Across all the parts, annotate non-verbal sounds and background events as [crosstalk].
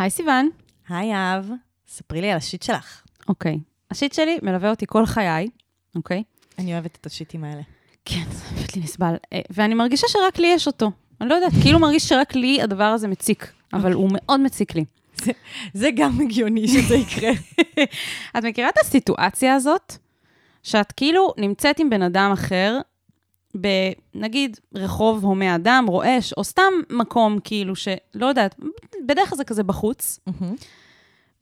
היי סיוון. היי אהב, ספרי לי על השיט שלך. אוקיי. השיט שלי מלווה אותי כל חיי, אוקיי? אני אוהבת את השיטים האלה. כן, זה לי נסבל. אה, ואני מרגישה שרק לי יש אותו. אני לא יודעת, כאילו מרגיש שרק לי הדבר הזה מציק, אבל הוא מאוד מציק לי. זה גם הגיוני שזה יקרה. [laughs] את מכירה את הסיטואציה הזאת, שאת כאילו נמצאת עם בן אדם אחר, בנגיד רחוב הומה אדם, רועש, או סתם מקום כאילו שלא יודעת, בדרך כלל זה כזה בחוץ,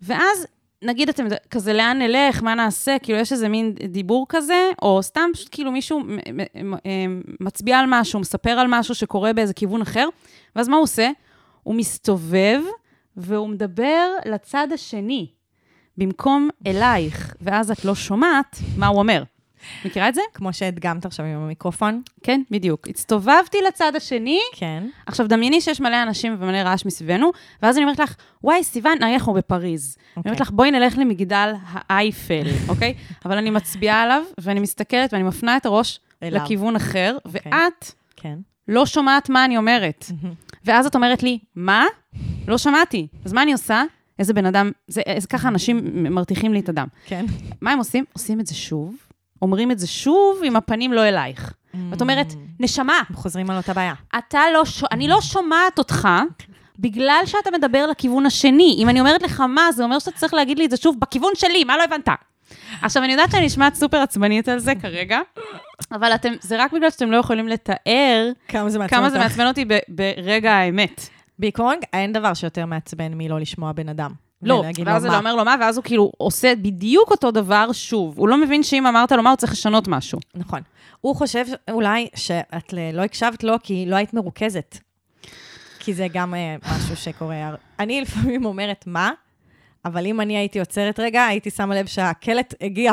ואז נגיד אתם כזה, לאן נלך, מה נעשה, כאילו יש איזה מין דיבור כזה, או סתם פשוט כאילו מישהו מ- מצביע על משהו, מספר על משהו שקורה באיזה כיוון אחר, ואז מה הוא עושה? הוא מסתובב והוא מדבר לצד השני, במקום אלייך, ואז את לא שומעת מה הוא אומר. מכירה את זה? כמו שהדגמת עכשיו עם המיקרופון. כן, בדיוק. הצטובבתי לצד השני, כן. עכשיו, דמייני שיש מלא אנשים ומלא רעש מסביבנו, ואז אני אומרת לך, וואי, סיוון, אנחנו בפריז. אני אומרת לך, בואי נלך למגדל האייפל, [laughs] אוקיי? אבל אני מצביעה עליו, ואני מסתכלת, ואני מפנה את הראש אליו. לכיוון אחר, אוקיי. ואת כן. לא שומעת מה אני אומרת. [laughs] ואז את אומרת לי, מה? לא שמעתי. אז מה אני עושה? איזה בן אדם, זה, איזה ככה אנשים מרתיחים לי את הדם. כן. מה הם עושים? עושים את זה שוב, אומרים את זה שוב עם הפנים לא אלייך. ואת אומרת, נשמה, חוזרים על אותה בעיה. אתה לא, ש... אני לא שומעת אותך בגלל שאתה מדבר לכיוון השני. אם אני אומרת לך מה, זה אומר שאתה צריך להגיד לי את זה שוב בכיוון שלי, מה לא הבנת? עכשיו, אני יודעת שאני נשמעת סופר עצבנית על זה כרגע, אבל אתם, זה רק בגלל שאתם לא יכולים לתאר כמה זה מעצבן כמה זה אותך. מעצבן אותי ברגע האמת. בעיקרון, אין דבר שיותר מעצבן מלא לשמוע בן אדם. לא, ואז מה. אתה אומר לו מה, ואז הוא כאילו עושה בדיוק אותו דבר שוב. הוא לא מבין שאם אמרת לו מה, הוא צריך לשנות משהו. נכון. הוא חושב אולי שאת לא הקשבת לו כי לא היית מרוכזת. כי זה גם אה, משהו שקורה. אני לפעמים אומרת מה, אבל אם אני הייתי עוצרת רגע, הייתי שמה לב שהקלט הגיע.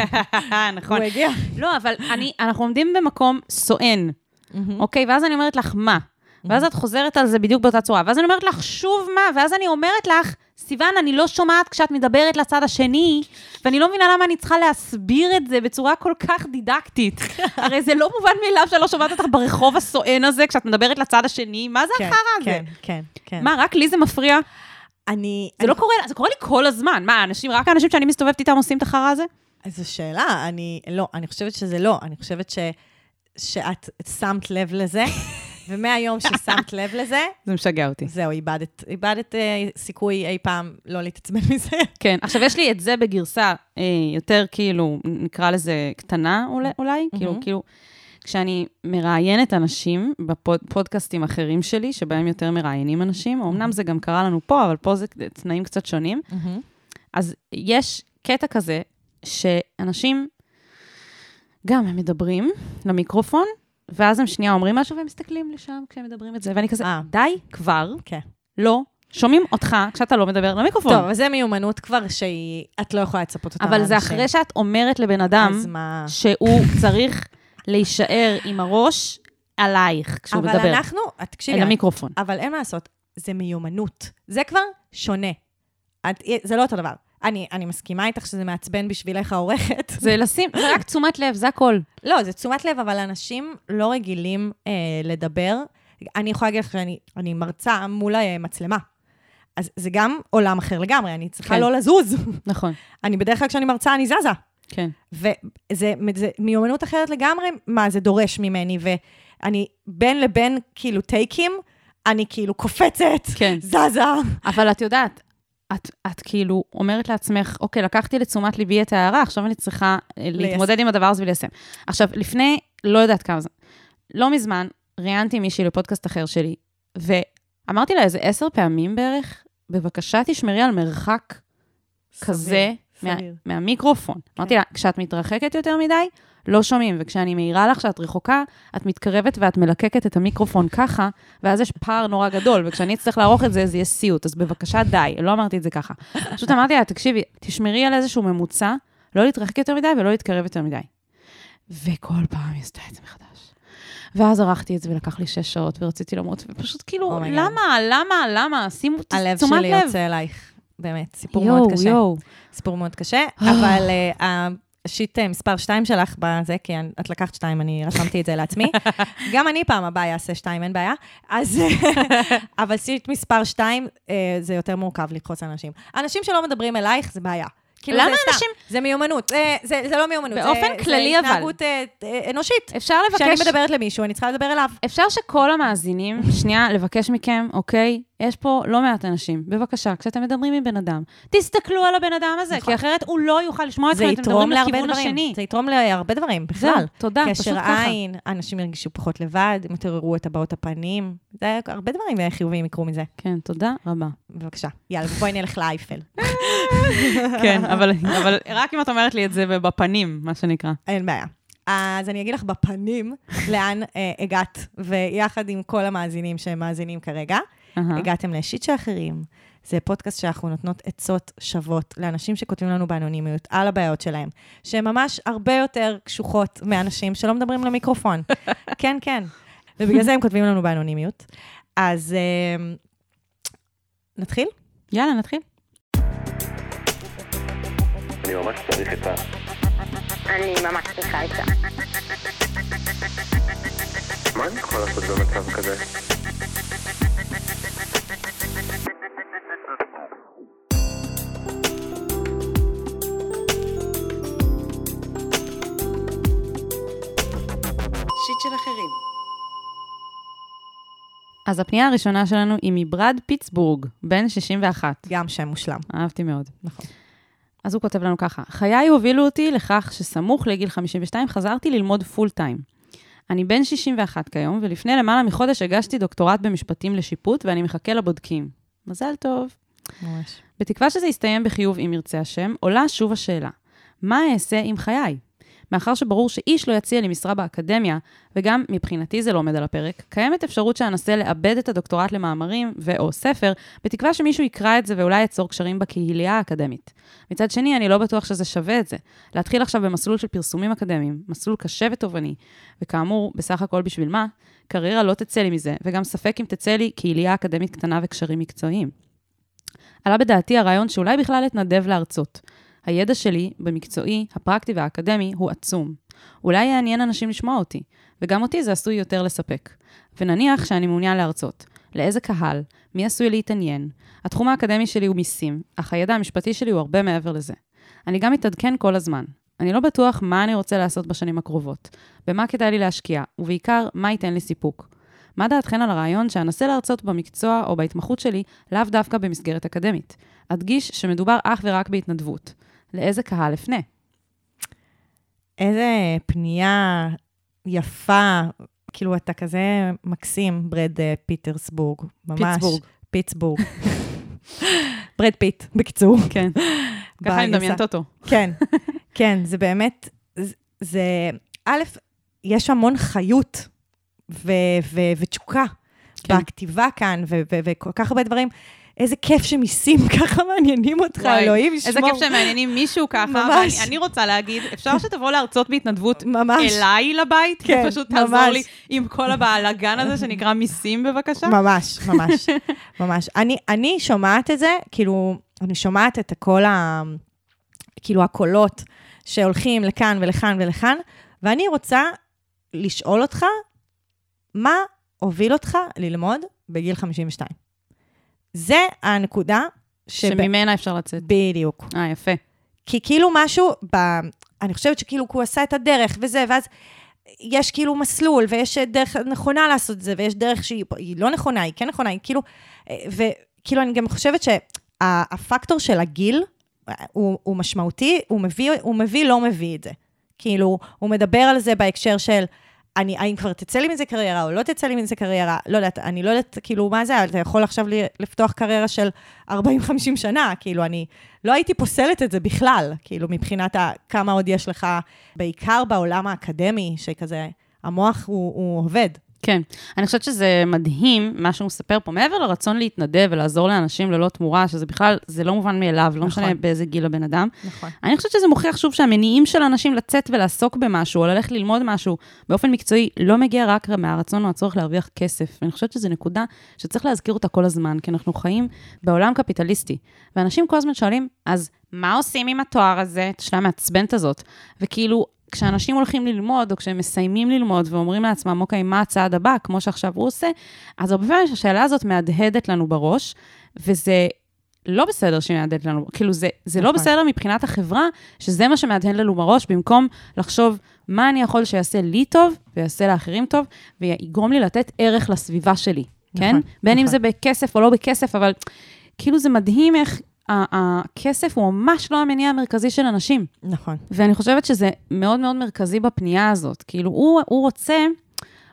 [laughs] נכון. הוא הגיע. לא, אבל אני, אנחנו עומדים במקום סואן, אוקיי? ואז אני אומרת לך, מה? ואז את חוזרת על זה בדיוק באותה צורה. ואז אני אומרת לך, שוב מה? ואז אני אומרת לך, סיוון, אני לא שומעת כשאת מדברת לצד השני, ואני לא מבינה למה אני צריכה להסביר את זה בצורה כל כך דידקטית. [laughs] הרי זה לא מובן מאליו שאני לא שומעת אותך ברחוב הסואן הזה כשאת מדברת לצד השני. מה זה כן, החרא הזה? כן, כן, כן. מה, רק לי זה מפריע? אני... זה לא קורה, זה קורה לי כל הזמן. מה, אנשים, רק האנשים שאני מסתובבת איתם עושים את החרא הזה? זו שאלה, אני... לא, אני חושבת שזה לא. אני חושבת ש... שאת שמת לב לזה, [laughs] ומהיום ששמת לב לזה, [laughs] זה משגע אותי. זהו, איבדת, איבדת אה, סיכוי אי פעם לא להתעצבן מזה. [laughs] כן, עכשיו יש לי את זה בגרסה אה, יותר כאילו, נקרא לזה קטנה אולי, אולי כאילו, מהמם. כאילו, כשאני מראיינת אנשים בפודקאסטים אחרים שלי, שבהם יותר מראיינים אנשים, אמנם זה גם קרה לנו פה, אבל פה זה תנאים קצת שונים, אז יש קטע כזה שאנשים, גם הם מדברים למיקרופון, ואז הם שנייה אומרים משהו והם מסתכלים לשם כשהם מדברים את זה, ואני כזה, אה. די כבר, כן. לא, שומעים אותך כשאתה לא מדבר למיקרופון. טוב, אז זה מיומנות כבר שהיא... את לא יכולה לצפות אותה. אבל זה. אחרי שאת אומרת לבן אדם מה... שהוא צריך להישאר עם הראש עלייך כשהוא אבל מדבר, אנחנו... תקשיבי, אל המיקרופון. אבל אין מה לעשות, זה מיומנות. זה כבר שונה. את, זה לא אותו דבר. אני, אני מסכימה איתך שזה מעצבן בשבילך העורכת. זה לשים, זה רק תשומת לב, זה הכל. לא, זה תשומת לב, אבל אנשים לא רגילים אה, לדבר. אני יכולה להגיד לך שאני אני מרצה מול אה, מצלמה. אז זה גם עולם אחר לגמרי, אני צריכה כן. לא לזוז. [laughs] נכון, אני בדרך כלל כשאני מרצה, אני זזה. כן. וזה זה מיומנות אחרת לגמרי, מה זה דורש ממני, ואני בין לבין כאילו טייקים, אני כאילו קופצת, כן. זזה. אבל את יודעת, את, את כאילו אומרת לעצמך, אוקיי, לקחתי לתשומת ליבי את ההערה, עכשיו אני צריכה אה, להתמודד עם הדבר הזה וליישם. עכשיו, לפני, לא יודעת כמה זמן, לא מזמן, ראיינתי מישהי לפודקאסט אחר שלי, ואמרתי לה איזה עשר פעמים בערך, בבקשה תשמרי על מרחק כזה מה, סביר. מהמיקרופון. אמרתי לה, כשאת מתרחקת יותר מדי, לא שומעים, וכשאני מעירה לך שאת רחוקה, את מתקרבת ואת מלקקת את המיקרופון ככה, ואז יש פער נורא גדול, וכשאני אצטרך לערוך את זה, זה יהיה סיוט, אז בבקשה די, לא אמרתי את זה ככה. פשוט אמרתי לה, תקשיבי, תשמרי על איזשהו ממוצע, לא להתרחק יותר מדי ולא להתקרב יותר מדי. וכל פעם היא עשתה את זה מחדש. ואז ערכתי את זה ולקח לי שש שעות ורציתי למות, ופשוט כאילו, Oh God. למה, למה, למה, שימו ת- הלב תשומת שלי לב. יוצא אלייך, באמת, סיפור יואו, מאוד קשה. יואו. סיפור מאוד קשה, אבל ה- שיט אה, מספר 2 שלך בזה, כי את לקחת 2, אני רשמתי את זה לעצמי. [laughs] גם אני פעם הבאה אעשה 2, אין בעיה. אז, [laughs] אבל שיט מספר 2, זה יותר מורכב לדחוס אנשים. אנשים שלא מדברים אלייך, זה בעיה. כאילו, למה זה סתם, אנשים- זה מיומנות, אה, זה, זה לא מיומנות. באופן זה, כללי, זה אבל. התנהגות אה, אה, אנושית. אפשר כשאני לבקש... מדברת למישהו, אני צריכה לדבר אליו. אפשר שכל המאזינים, שנייה, לבקש מכם, אוקיי? יש פה לא מעט אנשים. בבקשה, כשאתם מדברים עם בן אדם, תסתכלו על הבן אדם הזה, נכון. כי אחרת הוא לא יוכל לשמוע זה אתכם, אתם מדברים לכיוון דברים. השני. זה יתרום להרבה דברים, זהו, בכלל. תודה, פשוט קשר ככה. עין, אנשים ירגישו פחות לבד, הם יתעוררו את הבעות הפנים. זה הרבה דברים חיוביים יקרו מזה. כן, תודה רבה. בבקשה. יאללה, בואי נלך לאייפל. [laughs] כן, אבל, אבל רק אם את אומרת לי את זה בפנים, מה שנקרא. אין בעיה. אז אני אגיד לך בפנים לאן אה, הגעת, ויחד עם כל המאזינים שהם מאזינים כרגע, אהה. הגעתם לשיט של אחרים. זה פודקאסט שאנחנו נותנות עצות שוות לאנשים שכותבים לנו באנונימיות על הבעיות שלהם, שהן ממש הרבה יותר קשוחות מאנשים שלא מדברים למיקרופון. [laughs] כן, כן. ובגלל זה הם כותבים לנו באנונימיות. אז אה, נתחיל? יאללה, נתחיל. אני ממש צריך את ה... אני ממש צריכה עצה. מה אני יכול לעשות במצב כזה? של אחרים. אז הפנייה הראשונה שלנו היא מברד פיטסבורג, בן 61. גם שם מושלם. אהבתי מאוד. נכון. אז הוא כותב לנו ככה, חיי הובילו אותי לכך שסמוך לגיל 52 חזרתי ללמוד פול טיים. אני בן 61 כיום, ולפני למעלה מחודש הגשתי דוקטורט במשפטים לשיפוט, ואני מחכה לבודקים. מזל טוב. ממש. בתקווה שזה יסתיים בחיוב אם ירצה השם, עולה שוב השאלה, מה אעשה עם חיי? מאחר שברור שאיש לא יציע לי משרה באקדמיה, וגם מבחינתי זה לא עומד על הפרק, קיימת אפשרות שאנסה לאבד את הדוקטורט למאמרים ו/או ספר, בתקווה שמישהו יקרא את זה ואולי ייצור קשרים בקהילייה האקדמית. מצד שני, אני לא בטוח שזה שווה את זה. להתחיל עכשיו במסלול של פרסומים אקדמיים, מסלול קשה ותובעני, וכאמור, בסך הכל בשביל מה? קריירה לא תצא לי מזה, וגם ספק אם תצא לי קהילייה אקדמית קטנה וקשרים מקצועיים. עלה בדעתי הרעיון שאולי בכלל אתנדב להרצות. הידע שלי, במקצועי, הפרקטי והאקדמי, הוא עצום. אולי יעניין אנשים לשמוע אותי, וגם אותי זה עשוי יותר לספק. ונניח שאני מעוניין להרצות. לאיזה קהל? מי עשוי להתעניין? התחום האקדמי שלי הוא מיסים, אך הידע המשפטי שלי הוא הרבה מעבר לזה. אני גם מתעדכן כל הזמן. אני לא בטוח מה אני רוצה לעשות בשנים הקרובות, במה כדאי לי להשקיע, ובעיקר, מה ייתן לי סיפוק. מה דעתכן על הרעיון שאנסה להרצות במקצוע או בהתמחות שלי, לאו דווקא במסגרת אקדמית? אדגיש שמדובר אך ורק בהתנדבות. לאיזה קהל אפנה? איזה פנייה יפה, כאילו אתה כזה מקסים, ברד אה, פיטרסבורג. ממש. פיטסבורג. פיטסבורג. [laughs] ברד פיט, בקיצור. כן. [laughs] ככה אני. מדמיינת אותו. [laughs] כן, כן, זה באמת, זה- א', יש המון חיות ו- ו- ותשוקה כן. בכתיבה כאן, ו- ו- וכל כך הרבה דברים. איזה כיף שמיסים [laughs] ככה מעניינים אותך, וואי, אלוהים ישמור. איזה כיף שהם מעניינים מישהו ככה, ממש. ואני אני רוצה להגיד, אפשר שתבוא להרצות בהתנדבות ממש. אליי לבית? כן, [laughs] פשוט תעזור ממש. לי עם כל הבלאגן הזה שנקרא מיסים בבקשה. ממש, ממש, [laughs] ממש. אני, אני שומעת את זה, כאילו, אני שומעת את כל ה... כאילו, הקולות שהולכים לכאן ולכאן ולכאן, ואני רוצה לשאול אותך, מה הוביל אותך ללמוד בגיל 52? זה הנקודה שב... שממנה אפשר לצאת. בדיוק. אה, יפה. כי כאילו משהו, ב... אני חושבת שכאילו הוא עשה את הדרך וזה, ואז יש כאילו מסלול, ויש דרך נכונה לעשות את זה, ויש דרך שהיא היא לא נכונה, היא כן נכונה, היא כאילו... וכאילו, אני גם חושבת שהפקטור של הגיל הוא, הוא משמעותי, הוא מביא, הוא מביא, לא מביא את זה. כאילו, הוא מדבר על זה בהקשר של... אני, האם כבר תצא לי מזה קריירה או לא תצא לי מזה קריירה, לא יודעת, אני לא יודעת, כאילו, מה זה, אתה יכול עכשיו לפתוח קריירה של 40-50 שנה, כאילו, אני לא הייתי פוסלת את זה בכלל, כאילו, מבחינת כמה עוד יש לך, בעיקר בעולם האקדמי, שכזה, המוח הוא, הוא עובד. כן. אני חושבת שזה מדהים, מה שהוא מספר פה, מעבר לרצון להתנדב ולעזור לאנשים ללא תמורה, שזה בכלל, זה לא מובן מאליו, לא משנה נכון. באיזה גיל הבן אדם. נכון. אני חושבת שזה מוכיח שוב שהמניעים של אנשים לצאת ולעסוק במשהו, או ללכת ללמוד משהו באופן מקצועי, לא מגיע רק מהרצון או הצורך להרוויח כסף. ואני חושבת שזו נקודה שצריך להזכיר אותה כל הזמן, כי אנחנו חיים בעולם קפיטליסטי. ואנשים כל הזמן שואלים, אז מה עושים עם התואר הזה? את השאלה המעצבנת הזאת. וכאילו, כשאנשים הולכים ללמוד, או כשהם מסיימים ללמוד ואומרים לעצמם, אוקיי, מה הצעד הבא, כמו שעכשיו הוא עושה, אז הרבה פעמים השאלה הזאת מהדהדת לנו בראש, וזה לא בסדר שהיא מהדהדת לנו, כאילו זה, זה לא נכון. בסדר מבחינת החברה, שזה מה שמהדהד לנו בראש, במקום לחשוב מה אני יכול שיעשה לי טוב, ויעשה לאחרים טוב, ויגרום לי לתת ערך לסביבה שלי, כן? נכון, בין אם נכון. זה בכסף או לא בכסף, אבל כאילו זה מדהים איך הכסף הוא ממש לא המניע המרכזי של אנשים. נכון. ואני חושבת שזה מאוד מאוד מרכזי בפנייה הזאת. כאילו, הוא, הוא רוצה,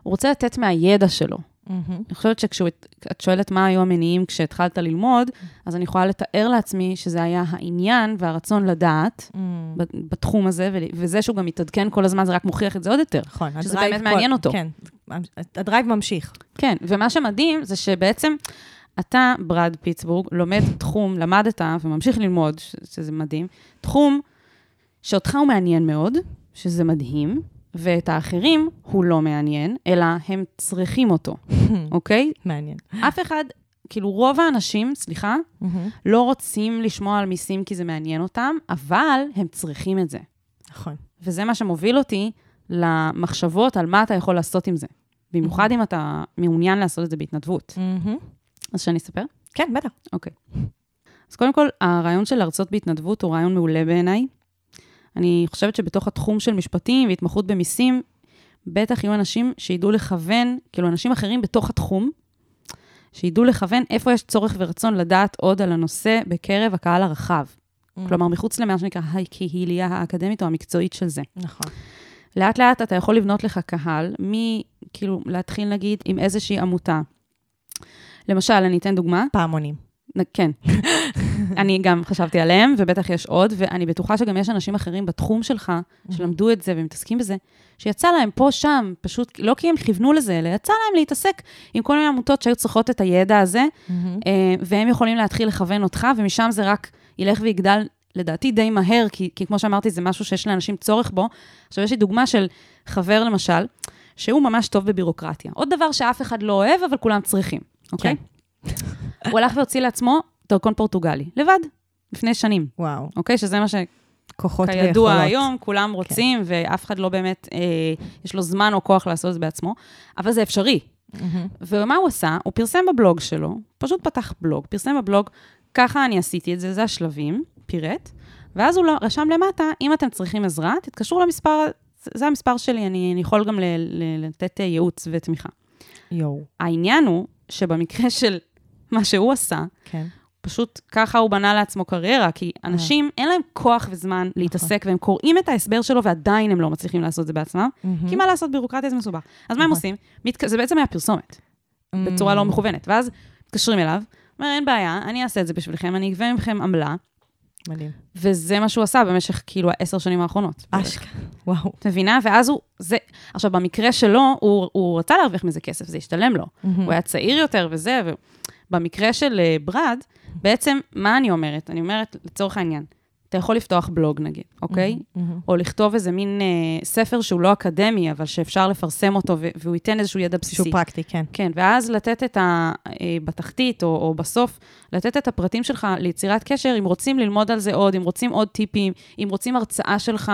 הוא רוצה לתת מהידע שלו. מהמם. אני חושבת שכשאת שואלת מה היו המניעים כשהתחלת ללמוד, אז אני יכולה לתאר לעצמי שזה היה העניין והרצון לדעת. ב- בתחום הזה, וזה שהוא גם מתעדכן כל הזמן, זה רק מוכיח את זה עוד יותר. נכון. שזה באמת כל- מעניין אותו. כן. ה drive ממשיך. כן, ומה שמדהים זה שבעצם אתה, ברד פיטסבורג, לומד תחום, למדת וממשיך ללמוד, ש- שזה מדהים, תחום שאותך הוא מעניין מאוד, שזה מדהים, ואת האחרים הוא לא מעניין, אלא הם צריכים אותו, [laughs] אוקיי? מעניין. אף אחד, כאילו רוב האנשים, סליחה. לא רוצים לשמוע על מיסים כי זה מעניין אותם, אבל הם צריכים את זה. נכון. וזה מה שמוביל אותי למחשבות על מה אתה יכול לעשות עם זה. במיוחד אם אתה מעוניין לעשות את זה בהתנדבות. אז שאני אספר? כן, בטח. אוקיי. אז קודם כל, הרעיון של להרצות בהתנדבות הוא רעיון מעולה בעיניי. אני חושבת שבתוך התחום של משפטים והתמחות במיסים, בטח יהיו אנשים שידעו לכוון, כאילו אנשים אחרים בתוך התחום, שידעו לכוון איפה יש צורך ורצון לדעת עוד על הנושא בקרב הקהל הרחב. כלומר, מחוץ למה שנקרא הקהילייה האקדמית או המקצועית של זה. נכון. לאט לאט אתה יכול לבנות לך קהל, מ... כאילו, להתחיל נגיד עם איזושהי עמותה. למשל, אני אתן דוגמה. פעמונים. כן. [laughs] אני גם חשבתי עליהם, ובטח יש עוד, ואני בטוחה שגם יש אנשים אחרים בתחום שלך, שלמדו את זה ומתעסקים בזה, שיצא להם פה, שם, פשוט, לא כי הם כיוונו לזה, אלא יצא להם להתעסק עם כל מיני עמותות שהיו צריכות את הידע הזה, מהמם. אה, והם יכולים להתחיל לכוון אותך, ומשם זה רק ילך ויגדל, לדעתי, די מהר, כי, כי כמו שאמרתי, זה משהו שיש לאנשים צורך בו. עכשיו, יש לי דוגמה של חבר, למשל, שהוא ממש טוב בבירוקרטיה. עוד דבר שאף אחד לא אוהב, אבל כולם צריכים, אוקיי? הוא הלך והוציא לעצמו דרכון פורטוגלי, לבד, לפני שנים, וואו. אוקיי? שזה מה כוחות ויכולות. שכידוע היום כולם רוצים, ואף אחד לא באמת, אה, יש לו זמן או כוח לעשות את זה בעצמו, אבל זה אפשרי. מהמם. ומה הוא עשה? הוא פרסם בבלוג שלו, פשוט פתח בלוג, פרסם בבלוג, ככה אני עשיתי את זה, זה השלבים, פירט, ואז הוא לא- רשם למטה, אם אתם צריכים עזרה, תתקשרו למספר, זה- זה המספר שלי, אני, אני יכול גם ל, ל, לתת אה, ייעוץ ותמיכה. יואו. העניין הוא שבמקרה של מה שהוא עשה, כן. פשוט ככה הוא בנה לעצמו קריירה, כי אנשים, אין להם כוח וזמן להתעסק, והם קוראים את ההסבר שלו ועדיין הם לא מצליחים לעשות את זה בעצמם. כי מה לעשות, בירוקרטיה זה מסובך. אז מה הם נכון. עושים? זה בעצם היה פרסומת. בצורה לא מכוונת. ואז מתקשרים אליו, אומר, אין בעיה, אני אעשה את זה בשבילכם, אני אגבה מכם עמלה, מדהים. וזה מה שהוא עשה במשך כאילו העשר שנים האחרונות. אשכרה. וואו. את מבינה? ואז הוא, זה, עכשיו, במקרה שלו, הוא, הוא רצה להרוויח מזה כסף, זה השתלם לו. הוא היה צעיר יותר וזה, ובמקרה של אה, ברד, בעצם, מה אני אומרת? אני אומרת, לצורך העניין, אתה יכול לפתוח בלוג נגיד, אוקיי? מהמם. או לכתוב איזה מין אה, ספר שהוא לא אקדמי, אבל שאפשר לפרסם אותו, והוא ייתן איזשהו ידע בסיסי. שהוא פרקטי, כן. כן, ואז לתת את ה... אה, בתחתית, או, או בסוף, לתת את הפרטים שלך ליצירת קשר, אם רוצים ללמוד על זה עוד, אם רוצים עוד טיפים, אם רוצים הרצאה שלך,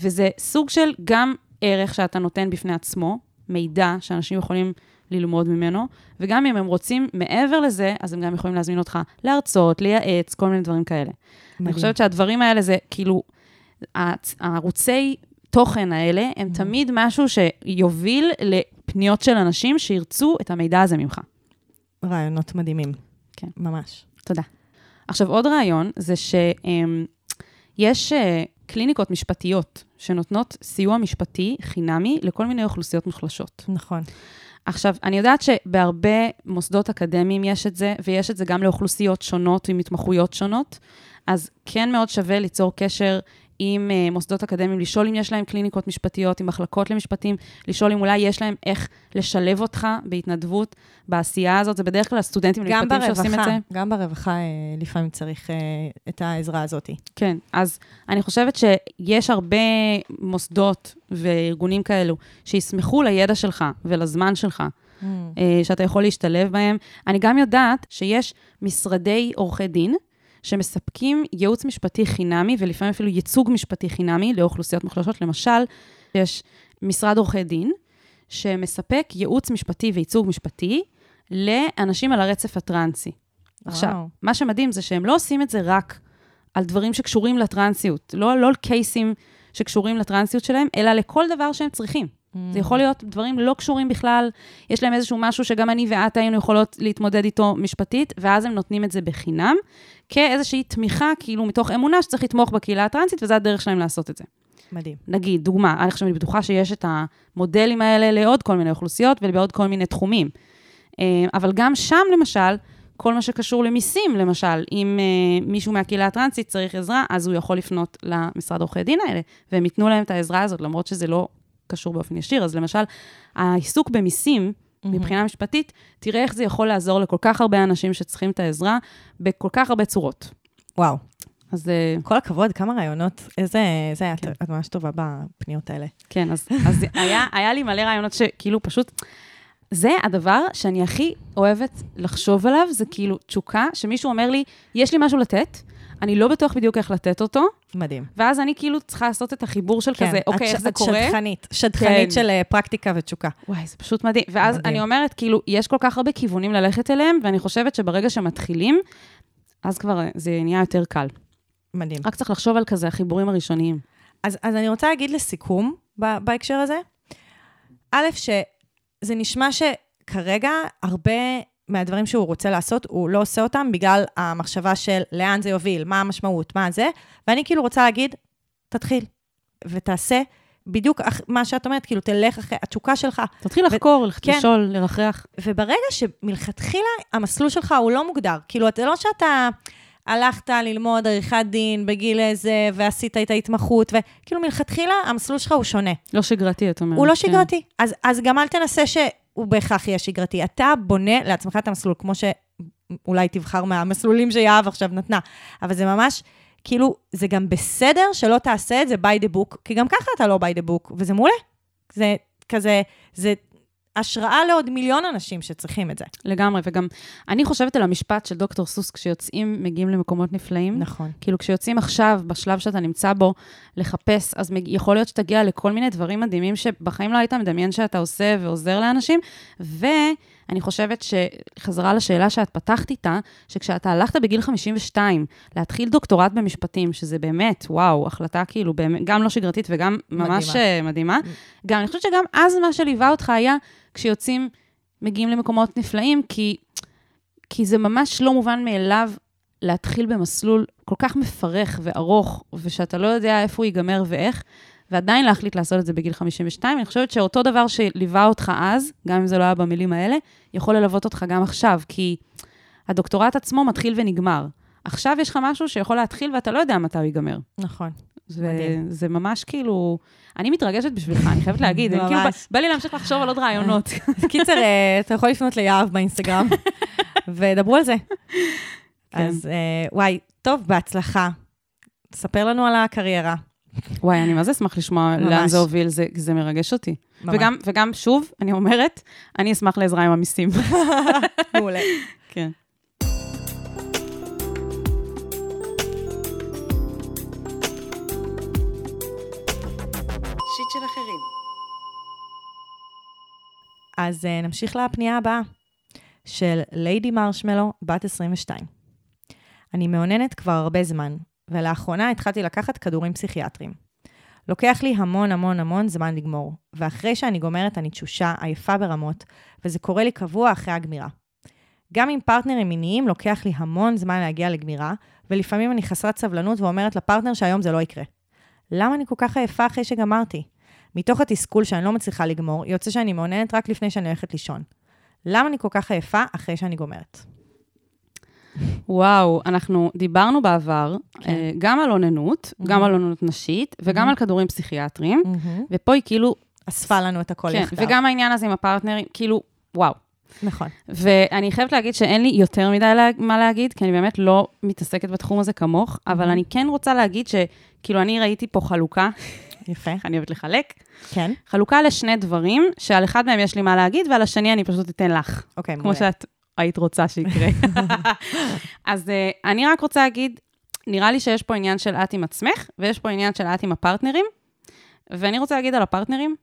וזה סוג של גם ערך שאתה נותן בפני עצמו, מידע שאנשים יכולים ללמוד ממנו, וגם אם הם רוצים מעבר לזה, אז הם גם יכולים להזמין אותך להרצות, לייעץ, כל מיני דברים כאלה. אני מדהים. חושבת שהדברים האלה זה כאילו, הערוצי תוכן האלה הם Mm-hmm. תמיד משהו שיוביל לפניות של אנשים שירצו את המידע הזה ממך. רעיונות מדהימים. כן. ממש. תודה. עכשיו, עוד רעיון זה שיש קליניקות משפטיות שנותנות סיוע משפטי חינמי לכל מיני אוכלוסיות מוחלשות. נכון. עכשיו, אני יודעת שבהרבה מוסדות אקדמיים יש את זה, ויש את זה גם לאוכלוסיות שונות עם התמחויות שונות, אז כן מאוד שווה ליצור קשר עם uh, מוסדות אקדמיים, לשאול אם יש להם קליניקות משפטיות, עם מחלקות למשפטים, לשאול אם אולי יש להם איך לשלב אותך בהתנדבות, בעשייה הזאת. זה בדרך כלל הסטודנטים למשפטים שעושים את זה. ברווחה, גם ברווחה אה, לפעמים צריך אה, את העזרה הזאת. כן, אז אני חושבת שיש הרבה מוסדות וארגונים כאלו שישמחו לידע שלך ולזמן שלך, Mm. אה, שאתה יכול להשתלב בהם. אני גם יודעת שיש משרדי עורכי דין שמספקים ייעוץ משפטי חינמי, ולפעמים אפילו ייצוג משפטי חינמי לאוכלוסיות מוחלשות. למשל, יש משרד עורכי דין שמספק ייעוץ משפטי וייצוג משפטי לאנשים על הרצף הטרנסי. עכשיו, וואו. מה שמדהים זה שהם לא עושים את זה רק על דברים שקשורים לטרנסיות, לא, לא על קייסים שקשורים לטרנסיות שלהם, אלא לכל דבר שהם צריכים. זה יכול להיות דברים לא קשורים בכלל, יש להם איזשהו משהו שגם אני ואת היינו יכולות להתמודד איתו משפטית, ואז הם נותנים את זה בחינם, כאיזושהי תמיכה, כאילו מתוך אמונה שצריך לתמוך בקהילה הטרנסית, וזו הדרך שלהם לעשות את זה. מדהים. נגיד, דוגמה, אני עכשיו אני בטוחה שיש את המודלים האלה לעוד כל מיני אוכלוסיות ולעוד כל מיני תחומים. אה, אבל גם שם, למשל, כל מה שקשור למיסים, למשל, אם אה, מישהו מהקהילה הטרנסית צריך עזרה, אז הוא יכול לפנות למשרד עורכי דין האלה, והם ייתנו להם את העזרה הזאת, למרות שזה לא קשור באופן ישיר. אז למשל, העיסוק במיסים, מבחינה משפטית, תראה איך זה יכול לעזור לכל כך הרבה אנשים שצריכים את העזרה, בכל כך הרבה צורות. וואו. אז אה, כל הכבוד, כמה רעיונות. איזה, איזה, כן. את, את ממש טובה בפניות האלה. כן, אז, אז היה, היה לי מלא רעיונות שכאילו פשוט... זה הדבר שאני הכי אוהבת לחשוב עליו, זה כאילו תשוקה, שמישהו אומר לי, יש לי משהו לתת, אני לא בטוח בדיוק איך לתת אותו, מדהים. ואז אני כאילו צריכה לעשות את החיבור של כזה, אוקיי, את איך ש- זה את קורה? שדכנית, שדכנית כן. של אה, פרקטיקה ותשוקה. וואי, זה פשוט מדהים. ואז מדהים. אני אומרת, כאילו, יש כל כך הרבה כיוונים ללכת אליהם, ואני חושבת שברגע שמתחילים, אז כבר אה, זה נהיה יותר קל. מדהים. רק צריך לחשוב על כזה החיבורים הראשוניים. אז, אז אני רוצה להגיד לסיכום ב- בהקשר הזה, א', שזה נשמע שכרגע הרבה מהדברים שהוא רוצה לעשות, הוא לא עושה אותם בגלל המחשבה של לאן זה יוביל, מה המשמעות, מה זה, ואני כאילו רוצה להגיד, תתחיל ותעשה בדיוק מה שאת אומרת, כאילו תלך אחרי התשוקה שלך. תתחיל לחקור, כן. לשאול, לרחרח. וברגע שמלכתחילה המסלול שלך הוא לא מוגדר, כאילו, זה לא שאתה הלכת ללמוד עריכת דין בגיל איזה, ועשית את ההתמחות, וכאילו מלכתחילה המסלול שלך הוא שונה. לא שגרתי, את אומרת. הוא לא כן. שגרתי. אז, אז גם אל תנסה שהוא בהכרח יהיה שגרתי. אתה בונה לעצמך את המסלול, כמו שאולי תבחר מהמסלולים שיהב עכשיו נתנה. אבל זה ממש, כאילו, זה גם בסדר שלא תעשה את זה by the book, כי גם ככה אתה לא by the book, וזה מעולה. זה כזה, זה השראה לעוד מיליון אנשים שצריכים את זה. לגמרי, וגם אני חושבת על המשפט של דוקטור סוס, כשיוצאים, מגיעים למקומות נפלאים. נכון. כאילו, כשיוצאים עכשיו, בשלב שאתה נמצא בו, לחפש, אז מג- יכול להיות שתגיע לכל מיני דברים מדהימים שבחיים לא היית מדמיין שאתה עושה ועוזר לאנשים. ואני חושבת שחזרה לשאלה שאת פתחת איתה, שכשאתה הלכת בגיל 52 להתחיל דוקטורט במשפטים, שזה באמת, וואו, החלטה כאילו, באמת, גם לא שגרתית וגם ממש מדהימה. מדהימה, מדהימה. גם, אני חושבת שגם אז מה שליווה אותך היה כשיוצאים, מגיעים למקומות נפלאים, כי, כי זה ממש לא מובן מאליו להתחיל במסלול כל כך מפרך וארוך, ושאתה לא יודע איפה הוא ייגמר ואיך, ועדיין להחליט לעשות את זה בגיל 52. אני חושבת שאותו דבר שליווה אותך אז, גם אם זה לא היה במילים האלה, יכול ללוות אותך גם עכשיו, כי הדוקטורט עצמו מתחיל ונגמר. עכשיו יש לך משהו שיכול להתחיל ואתה לא יודע מתי הוא ייגמר. נכון. זה, מדהים. זה ממש כאילו... אני מתרגשת בשבילך, אני חייבת להגיד. אני כאילו. בא לי להמשיך לחשוב על עוד רעיונות. [laughs] קיצר, אה, אתה יכול לפנות ליהב באינסטגרם, [laughs] ודברו על זה. כן. אז אה, וואי, טוב, בהצלחה. ספר לנו על הקריירה. וואי, אני מה זה אשמח לשמוע ממש. לאן זה הוביל, זה, זה מרגש אותי. ממש. וגם, וגם, שוב, אני אומרת, אני אשמח לעזרה עם המיסים. [laughs] מעולה. כן. שיט של אחרים. אז uh, נמשיך לפנייה הבאה, של ליידי מרשמלו, בת 22. אני מאוננת כבר הרבה זמן, ולאחרונה התחלתי לקחת כדורים פסיכיאטריים. לוקח לי המון המון המון זמן לגמור, ואחרי שאני גומרת אני תשושה, עייפה ברמות, וזה קורה לי קבוע אחרי הגמירה. גם עם פרטנרים מיניים לוקח לי המון זמן להגיע לגמירה, ולפעמים אני חסרת סבלנות ואומרת לפרטנר שהיום זה לא יקרה. למה אני כל כך עייפה אחרי שגמרתי? מתוך התסכול שאני לא מצליחה לגמור, יוצא שאני מאוננת רק לפני שאני הולכת לישון. למה אני כל כך עייפה אחרי שאני גומרת? וואו, אנחנו דיברנו בעבר כן. אה, גם על אוננות, גם על אוננות נשית, וגם על כדורים פסיכיאטריים, ופה היא כאילו, אספה לנו את הכל כן, יחדיו. וגם העניין הזה עם הפרטנרים, כאילו, וואו. נכון. ואני חייבת להגיד שאין לי יותר מדי לה- מה להגיד, כי אני באמת לא מתעסקת בתחום הזה כמוך, אבל אני כן רוצה להגיד שכאילו, אני ראיתי פה חלוקה, יפה. [laughs] אני אוהבת לחלק, כן. חלוקה לשני דברים, שעל אחד מהם יש לי מה להגיד, ועל השני אני פשוט אתן לך. אוקיי, כמו מעולה. שאת היית רוצה שיקרה. [laughs] אז uh, אני רק רוצה להגיד, נראה לי שיש פה עניין של את עם עצמך, ויש פה עניין של את עם הפרטנרים, ואני רוצה להגיד על הפרטנרים,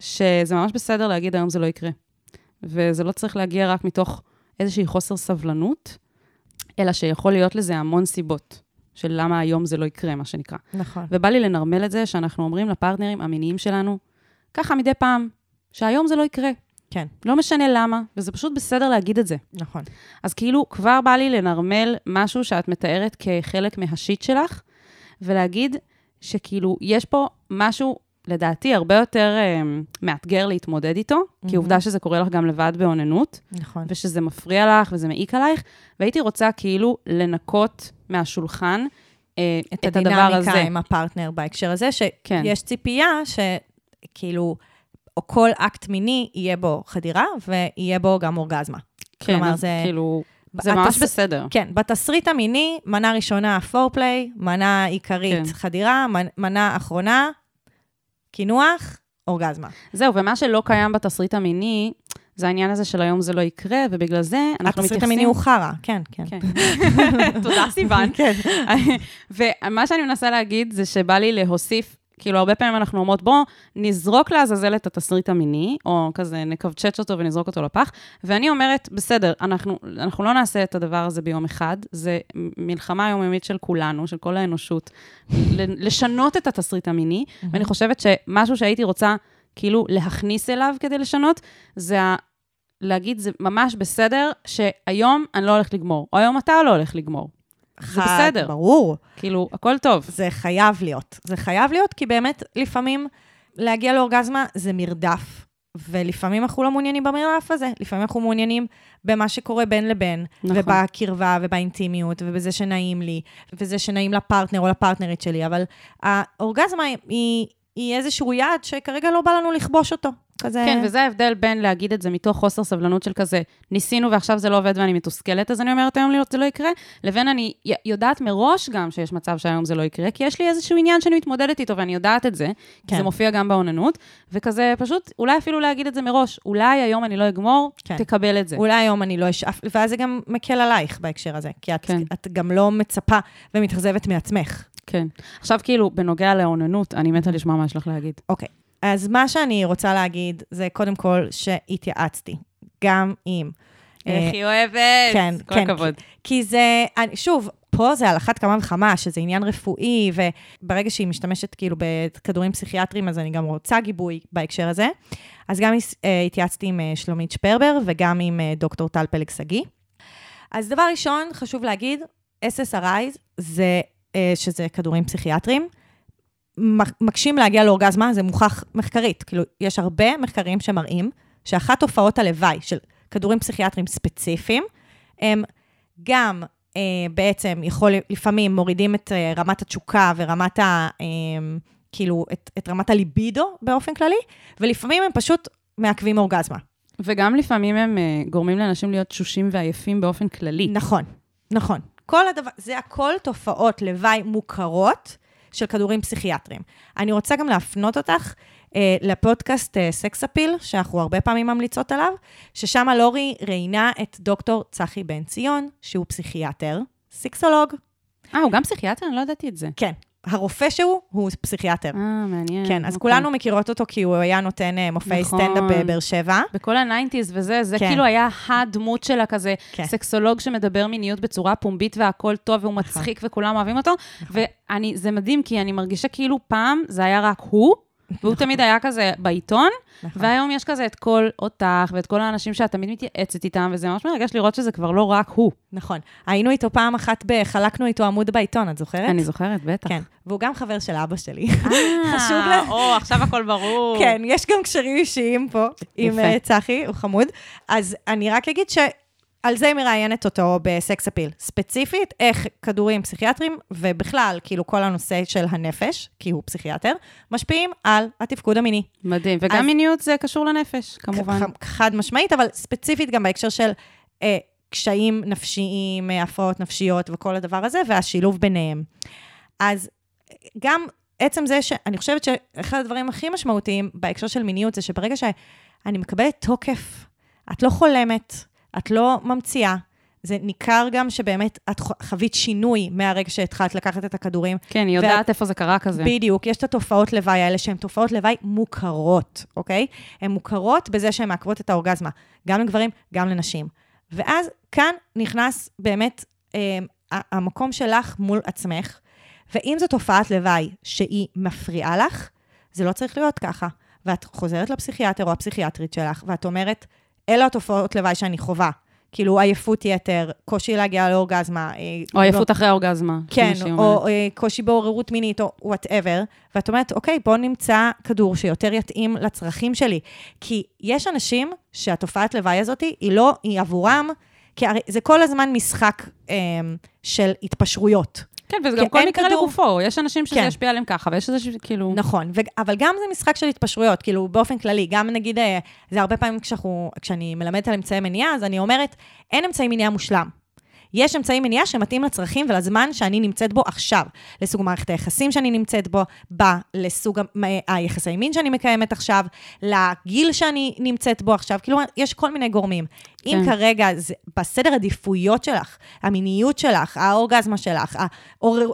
שזה ממש בסדר להגיד היום זה לא יקרה. וזה לא צריך להגיע רק מתוך איזושהי חוסר סבלנות, אלא שיכול להיות לזה המון סיבות של למה היום זה לא יקרה, מה שנקרא. נכון. ובא לי לנרמל את זה שאנחנו אומרים לפרטנרים המיניים שלנו, ככה מדי פעם, שהיום זה לא יקרה. כן, לא משנה למה, וזה פשוט בסדר להגיד את זה. נכון. אז כאילו, כבר בא לי לנרמל משהו שאת מתארת כחלק מהשיט שלך, ולהגיד שכאילו, יש פה משהו, לדעתי, הרבה יותר אה, מאתגר להתמודד איתו, כי עובדה שזה קורה לך גם לבד באוננות, נכון. ושזה מפריע לך וזה מעיק עלייך, והייתי רוצה כאילו לנקות מהשולחן אה, את, את הדבר הזה. הדינמיקה עם הפרטנר בהקשר הזה, כן. שיש ציפייה שכאילו, או כל אקט מיני יהיה בו חדירה, ויהיה בו גם אורגזמה. כן, כלומר, זה- כאילו, זה התס- ממש בסדר. כן, בתסריט המיני, מנה ראשונה foreplay, מנה עיקרית כן. חדירה, מנ- מנה אחרונה, קינוח, אורגזמה. זהו, ומה שלא קיים בתסריט המיני, זה העניין הזה של היום זה לא יקרה, ובגלל זה אנחנו מתייחסים... התסריט המיני הוא חרא, כן, כן. כן. [laughs] תודה, סיוון. [laughs] כן. [laughs] ומה שאני מנסה להגיד זה שבא לי להוסיף, כאילו, הרבה פעמים אנחנו אומרות, בוא נזרוק לעזאזל את התסריט המיני, או כזה נקבצ'ץ' אותו ונזרוק אותו לפח, ואני אומרת, בסדר, אנחנו, אנחנו לא נעשה את הדבר הזה ביום אחד, זה מלחמה יומיומית של כולנו, של כל האנושות, לשנות את התסריט המיני, ואני חושבת שמשהו שהייתי רוצה, כאילו, להכניס אליו כדי לשנות, זה ה... להגיד, זה ממש בסדר שהיום אני לא הולך לגמור, או היום אתה לא הולך לגמור. זה בסדר. ברור. כאילו, הכל טוב. זה חייב להיות. זה חייב להיות, כי באמת, לפעמים להגיע לאורגזמה זה מרדף. ולפעמים אנחנו לא מעוניינים במרדף הזה, לפעמים אנחנו מעוניינים במה שקורה בין לבין, נכון. ובקרבה ובאינטימיות, ובזה שנעים לי, וזה שנעים לפרטנר או לפרטנרית שלי, אבל האורגזמה היא, היא איזשהו יעד שכרגע לא בא לנו לכבוש אותו. כזה... כן, וזה ההבדל בין להגיד את זה מתוך חוסר סבלנות של כזה, ניסינו ועכשיו זה לא עובד ואני מתוסכלת, אז אני אומרת היום זה לא יקרה, לבין אני יודעת מראש גם שיש מצב שהיום זה לא יקרה, כי יש לי איזשהו עניין שאני מתמודדת איתו ואני יודעת את זה, כי כן. זה מופיע גם באוננות, וכזה פשוט, אולי אפילו להגיד את זה מראש, אולי היום אני לא אגמור, כן. תקבל את זה. אולי היום אני לא אשאף, ואז זה גם מקל עלייך בהקשר הזה, כי את, כן. את גם לא מצפה ומתאכזבת מעצמך. כן. עכשיו כאילו, בנוגע לאוננות, אני מתה לשמוע מה יש לך להגיד. אוקיי, אז מה שאני רוצה להגיד זה קודם כל שהתייעצתי, גם עם... אה, איך היא אוהבת! כן, כל כן. הכבוד. כי זה, אני, שוב, פה זה על אחת כמה וכמה, שזה עניין רפואי, וברגע שהיא משתמשת כאילו בכדורים פסיכיאטריים, אז אני גם רוצה גיבוי בהקשר הזה. אז גם אה, התייעצתי עם אה, שלומית שפרבר וגם עם אה, דוקטור טל פלג שגיא. אז דבר ראשון, חשוב להגיד, SSRI זה, אה, שזה כדורים פסיכיאטריים, מקשים להגיע לאורגזמה, זה מוכח מחקרית. כאילו, יש הרבה מחקרים שמראים שאחת תופעות הלוואי של כדורים פסיכיאטריים ספציפיים, הם גם אה, בעצם יכול, לפעמים מורידים את אה, רמת התשוקה ורמת ה... אה, כאילו, את, את רמת הליבידו באופן כללי, ולפעמים הם פשוט מעכבים אורגזמה. וגם לפעמים הם uh, גורמים לאנשים להיות תשושים ועייפים באופן כללי. נכון, נכון. כל הדבר, זה הכל תופעות לוואי מוכרות של כדורים פסיכיאטריים. אני רוצה גם להפנות אותך אה, לפודקאסט אה, Sex Appeal, שאנחנו הרבה פעמים ממליצות עליו, ששם לורי ראיינה את דוקטור צחי בן ציון, שהוא פסיכיאטר, סיקסולוג. אה, הוא גם פסיכיאטר? אני לא ידעתי את זה. כן, הרופא שהוא, הוא פסיכיאטר. אה, מעניין. כן, אז אוקיי. כולנו מכירות אותו כי הוא היה נותן אה, מופעי נכון. סטנדאפ בבאר שבע. בכל הניינטיז וזה, זה כן. כאילו היה הדמות שלה כזה, כן. סקסולוג שמדבר מיניות בצורה פומבית והכל טוב, והוא מצחיק וכולם אוהבים אותו. ואני, זה מדהים, כי אני מרגישה כאילו פעם זה היה רק הוא, והוא תמיד היה כזה בעיתון, נכון. והיום יש כזה את כל אותך ואת כל האנשים שאת תמיד מתייעצת איתם, וזה ממש מרגש לראות שזה כבר לא רק הוא. נכון. היינו איתו פעם אחת, חלקנו איתו עמוד בעיתון, את זוכרת? אני זוכרת, בטח. כן, והוא גם חבר של אבא שלי. אה, [laughs] חשוב לה- או, עכשיו הכל ברור. כן, יש גם קשרים אישיים פה עם. אה, צחי, הוא חמוד. אז אני רק אגיד על זה היא מראיינת אותו בסקס אפיל. ספציפית, איך כדורים פסיכיאטרים, ובכלל, כאילו כל הנושא של הנפש, כי הוא פסיכיאטר, משפיעים על התפקוד המיני. מדהים. וגם אז- מיניות זה קשור לנפש, כמובן. חד משמעית, אבל ספציפית גם בהקשר של אה, קשיים נפשיים, הפרעות נפשיות וכל הדבר הזה, והשילוב ביניהם. אז גם עצם זה שאני חושבת שאחד הדברים הכי משמעותיים בהקשר של מיניות זה שברגע שאני מקבלת תוקף, את לא חולמת, את לא ממציאה. זה ניכר גם שבאמת את חווית שינוי מהרגע שהתחלת לקחת את הכדורים. כן, היא יודעת איפה זה קרה כזה. בדיוק, יש את התופעות לוואי האלה שהן תופעות לוואי מוכרות, אוקיי? הן מוכרות בזה שהן מעכבות את האורגזמה, גם לגברים, גם לנשים. ואז כאן נכנס באמת אה, המקום שלך מול עצמך, ואם זו תופעת לוואי שהיא מפריעה לך, זה לא צריך להיות ככה. ואת חוזרת לפסיכיאטר או הפסיכיאטרית שלך, ואת אומרת, אלה התופעות לוואי שאני חווה. כאילו עייפות יתר, קושי להגיע לאורגזמה. אה, או עייפות אחרי האורגזמה. כן, שמישהי או. אה, קושי בעוררות מינית, או וואטאבר, ואת אומרת, אוקיי, בוא נמצא כדור שיותר יתאים לצרכים שלי. כי יש אנשים שהתופעת לוואי הזאת היא לא, היא עבורם, כי הרי זה כל הזמן משחק אה, של התפשרויות. כן, וזה גם כל מקרה כדור. לגופו. יש אנשים שזה כן. ישפיע עליהם ככה, ויש איזה. כאילו... נכון, ו- אבל גם זה משחק של התפשרויות, כאילו באופן כללי, גם נגיד, אה, זה הרבה פעמים כשאנחנו, כשאני מלמדת על אמצעי מניעה, אז אני אומרת, אין אמצעי מניעה מושלם. יש אמצעי מניעה שמתאים לצרכים ולזמן שאני נמצאת בו עכשיו, לסוג מערכת היחסים שאני נמצאת בו, בה, לסוג ה- מה- היחסי מין שאני מקיימת עכשיו, לגיל שאני נמצאת בו עכשיו, כאילו, יש כל מיני גורמים. אם כן. כרגע זה בסדר עדיפויות שלך, המיניות שלך, האורגזמה שלך, העורר-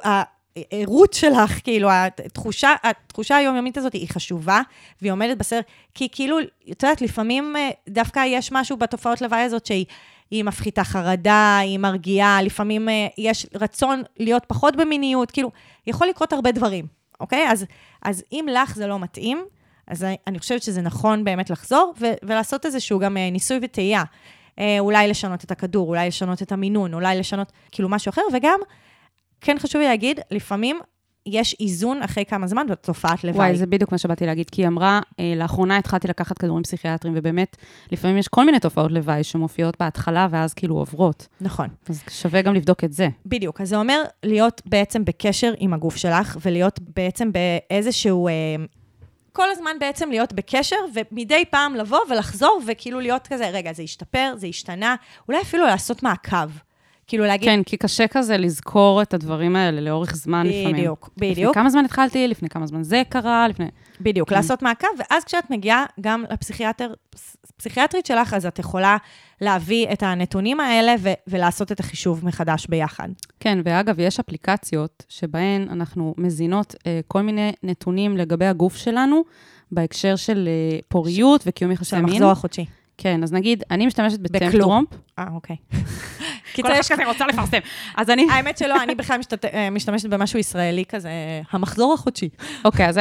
הערות שלך, כאילו, התחושה, התחושה היומיומית הזאת היא חשובה, והיא עומדת בסדר, כי כאילו, את יודעת, לפעמים אה, דווקא יש משהו בתופעות לוואי הזאת שהיא... היא מפחיתה חרדה, היא מרגיעה, לפעמים אה, יש רצון להיות פחות במיניות, כאילו, יכול לקרות הרבה דברים, אוקיי? אז, אז אם לך זה לא מתאים, אז אני- חושבת שזה נכון באמת לחזור ו- ולעשות איזשהו גם אה, ניסוי וטעייה. אה, אולי לשנות את הכדור, אולי לשנות את המינון, אולי לשנות כאילו משהו אחר, וגם, כן חשוב לי להגיד, לפעמים יש איזון אחרי כמה זמן בתופעת לוואי. וואי, זה בדיוק מה שבאתי להגיד, כי היא אמרה, אה, לאחרונה התחלתי לקחת כדורים פסיכיאטריים, ובאמת, לפעמים יש כל מיני תופעות לוואי שמופיעות בהתחלה, ואז כאילו עוברות. נכון. אז שווה גם לבדוק את זה. בדיוק. אז זה אומר להיות בעצם בקשר עם הגוף שלך, ולהיות בעצם באיזשהו... אה, כל הזמן בעצם להיות בקשר, ומדי פעם לבוא ולחזור, וכאילו להיות כזה, רגע, זה השתפר, זה השתנה, אולי אפילו לעשות מעקב. כאילו להגיד, כן, כי קשה כזה לזכור את הדברים האלה לאורך זמן לפעמים. בדיוק, לפני בדיוק, כמה זמן התחלתי, לפני כמה זמן זה קרה, לפני... בדיוק, כן. לעשות מעקב, ואז כשאת מגיעה גם לפסיכיאטר, פסיכיאטרית שלך, אז את יכולה להביא את הנתונים האלה ו- ולעשות את החישוב מחדש ביחד. כן, ואגב, יש אפליקציות שבהן אנחנו מזינות אה, כל מיני נתונים לגבי הגוף שלנו, בהקשר של אה, פוריות וקיום של יחסי מין. המחזור החודשי. כן, אז נגיד, אני משתמשת. בטמפטרומפ. אה, אוקיי. [laughs] כל אחד כזה רוצה לפרסם. [laughs] אז אני... האמת שלא, אני בכלל אה, משתמשת במשהו ישראלי כזה, המחזור החודשי. אוקיי, אז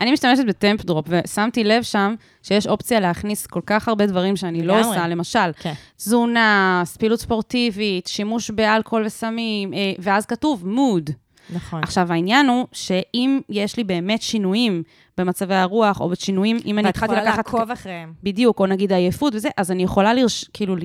אני, [laughs] משתמשת בטמפ דרופ, ושמתי לב שם שיש אופציה להכניס כל כך הרבה דברים שאני לא. עושה, למשל, כן. תזונה, פעילות ספורטיבית, שימוש באלכוהול וסמים, אה, ואז כתוב מוד. נכון. עכשיו, העניין הוא שאם יש לי באמת שינויים במצבי הרוח, או שינויים, אם אני ואת התחלתי יכולה לקחת... לעקוב אחריהם. בדיוק, או נגיד עייפות וזה, אז אני יכולה לרש... כאילו ל...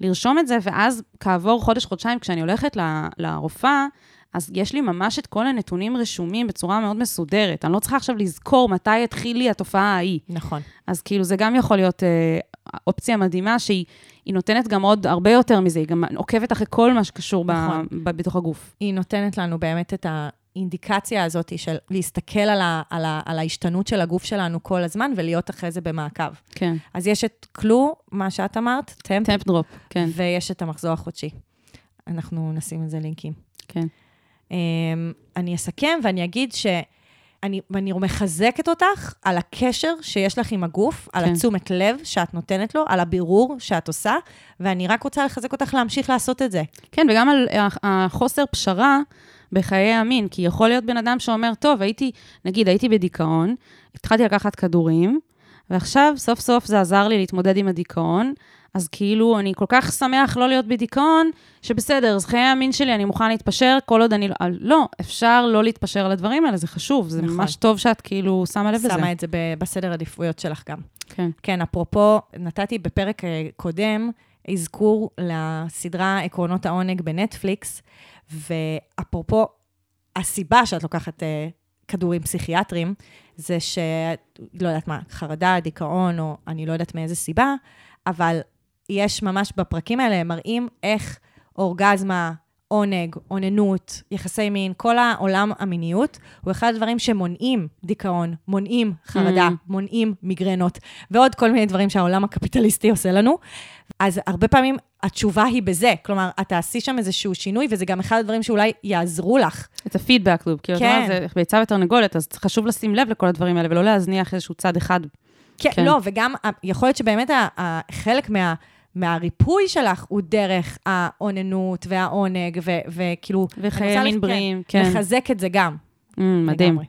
לרשום את זה, ואז כעבור חודש-חודשיים, כשאני הולכת ל... לרופאה, אז יש לי ממש את כל הנתונים רשומים בצורה מאוד מסודרת. אני לא צריכה עכשיו לזכור מתי התחיל לי התופעה ההיא. נכון. אז כאילו, זה גם יכול להיות אה, אופציה מדהימה, שהיא היא נותנת גם עוד הרבה יותר מזה, היא גם עוקבת אחרי כל מה שקשור. נכון. ב... בתוך הגוף. היא נותנת לנו באמת את האינדיקציה הזאת של להסתכל על, ה, על, ה, על ההשתנות של הגוף שלנו כל הזמן ולהיות אחרי זה במעקב. כן, אז יש את קלו, מה שאת אמרת, טמפ, טמפ דרופ, כן, ויש את המחזור החודשי. אנחנו נשים לזה לינקים. כן. Um, אני אסכם ואני אגיד שאני ואני מחזקת אותך על הקשר שיש לך עם הגוף, על כן. התשומת לב שאת נותנת לו, על הבירור שאת עושה, ואני רק רוצה לחזק אותך להמשיך לעשות את זה. כן, וגם על החוסר פשרה בחיי המין, כי יכול להיות בן אדם שאומר, טוב, הייתי, נגיד, הייתי בדיכאון, התחלתי לקחת כדורים, ועכשיו סוף סוף זה עזר לי להתמודד עם הדיכאון, אז כאילו, אני כל כך שמח לא להיות בדיכאון, שבסדר, אז חיי המין שלי, אני מוכן להתפשר, כל עוד אני לא... לא, אפשר לא להתפשר על הדברים האלה, זה חשוב, זה נכון. ממש טוב שאת כאילו שמה לב לזה. שמה את זה בסדר עדיפויות שלך גם. כן, כן, אפרופו, נתתי בפרק אה, קודם אזכור לסדרה עקרונות העונג בנטפליקס, ואפרופו, הסיבה שאת לוקחת אה, כדורים פסיכיאטריים, זה ש... לא יודעת מה, חרדה, דיכאון, או אני לא יודעת מאיזה סיבה, אבל יש ממש בפרקים האלה, הם מראים איך אורגזמה, עונג, אוננות, יחסי מין, כל העולם המיניות, הוא אחד הדברים שמונעים דיכאון, מונעים חרדה, Mm. מונעים מיגרנות, ועוד כל מיני דברים שהעולם הקפיטליסטי עושה לנו. אז הרבה פעמים התשובה היא בזה, כלומר, את תעשי שם איזשהו שינוי, וזה גם אחד הדברים שאולי יעזרו לך. את הפידבק לופ, כאילו, כן. זה ביצה ותרנגולת, אז חשוב לשים לב לכל הדברים האלה, ולא להזניח איזשהו צד אחד. כן, כן. לא, וגם יכול להיות שבאמת חלק מה... מהריפוי שלך הוא דרך האוננות והעונג, ו- וכאילו... וחיי מין לח- בריאים, כן. לחזק את זה גם. Mm, מדהים, לגמרי.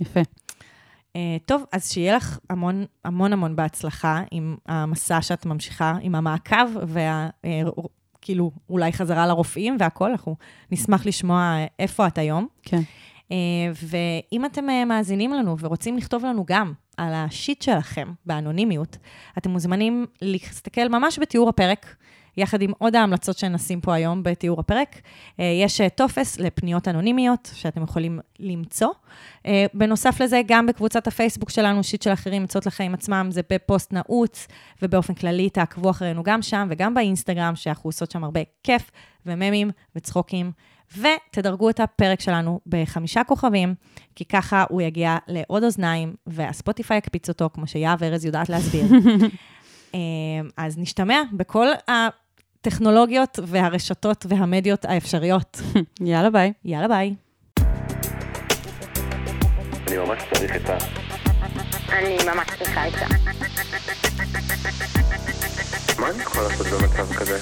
יפה. Uh, טוב, אז שיהיה לך המון המון המון בהצלחה עם המסע שאת ממשיכה, עם המעקב, וה... uh, כאילו, אולי חזרה לרופאים והכול, אנחנו נשמח לשמוע uh, איפה את היום. כן. Uh, ואם אתם uh, מאזינים לנו ורוצים לכתוב לנו גם על השיט שלכם באנונימיות, אתם מוזמנים להסתכל ממש בתיאור הפרק, יחד עם עוד ההמלצות שנשים פה היום בתיאור הפרק. Uh, יש uh, טופס לפניות אנונימיות שאתם יכולים למצוא. Uh, בנוסף לזה, גם בקבוצת הפייסבוק שלנו, שיט של אחרים, עצות לחיים עצמם, זה בפוסט נעוץ, ובאופן כללי תעקבו אחרינו גם שם וגם באינסטגרם, שאנחנו עושות שם הרבה כיף וממים וצחוקים. ותדרגו את הפרק שלנו בחמישה כוכבים, כי ככה הוא יגיע לעוד אוזניים, וה Spotify יקפיץ אותו, כמו שיהב ארז יודעת להסביר. [laughs] אמ, אז נשתמע בכל הטכנולוגיות והרשתות והמדיות האפשריות. [laughs] יאללה, ביי. יאללה ביי. אני ממש צריך את ה... אני ממש צריכה עצה. מה אני יכול לעשות במצב כזה?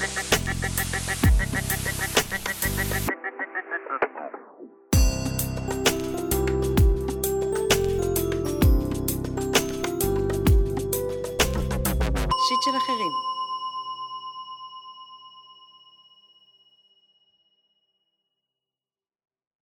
שיט של אחרים.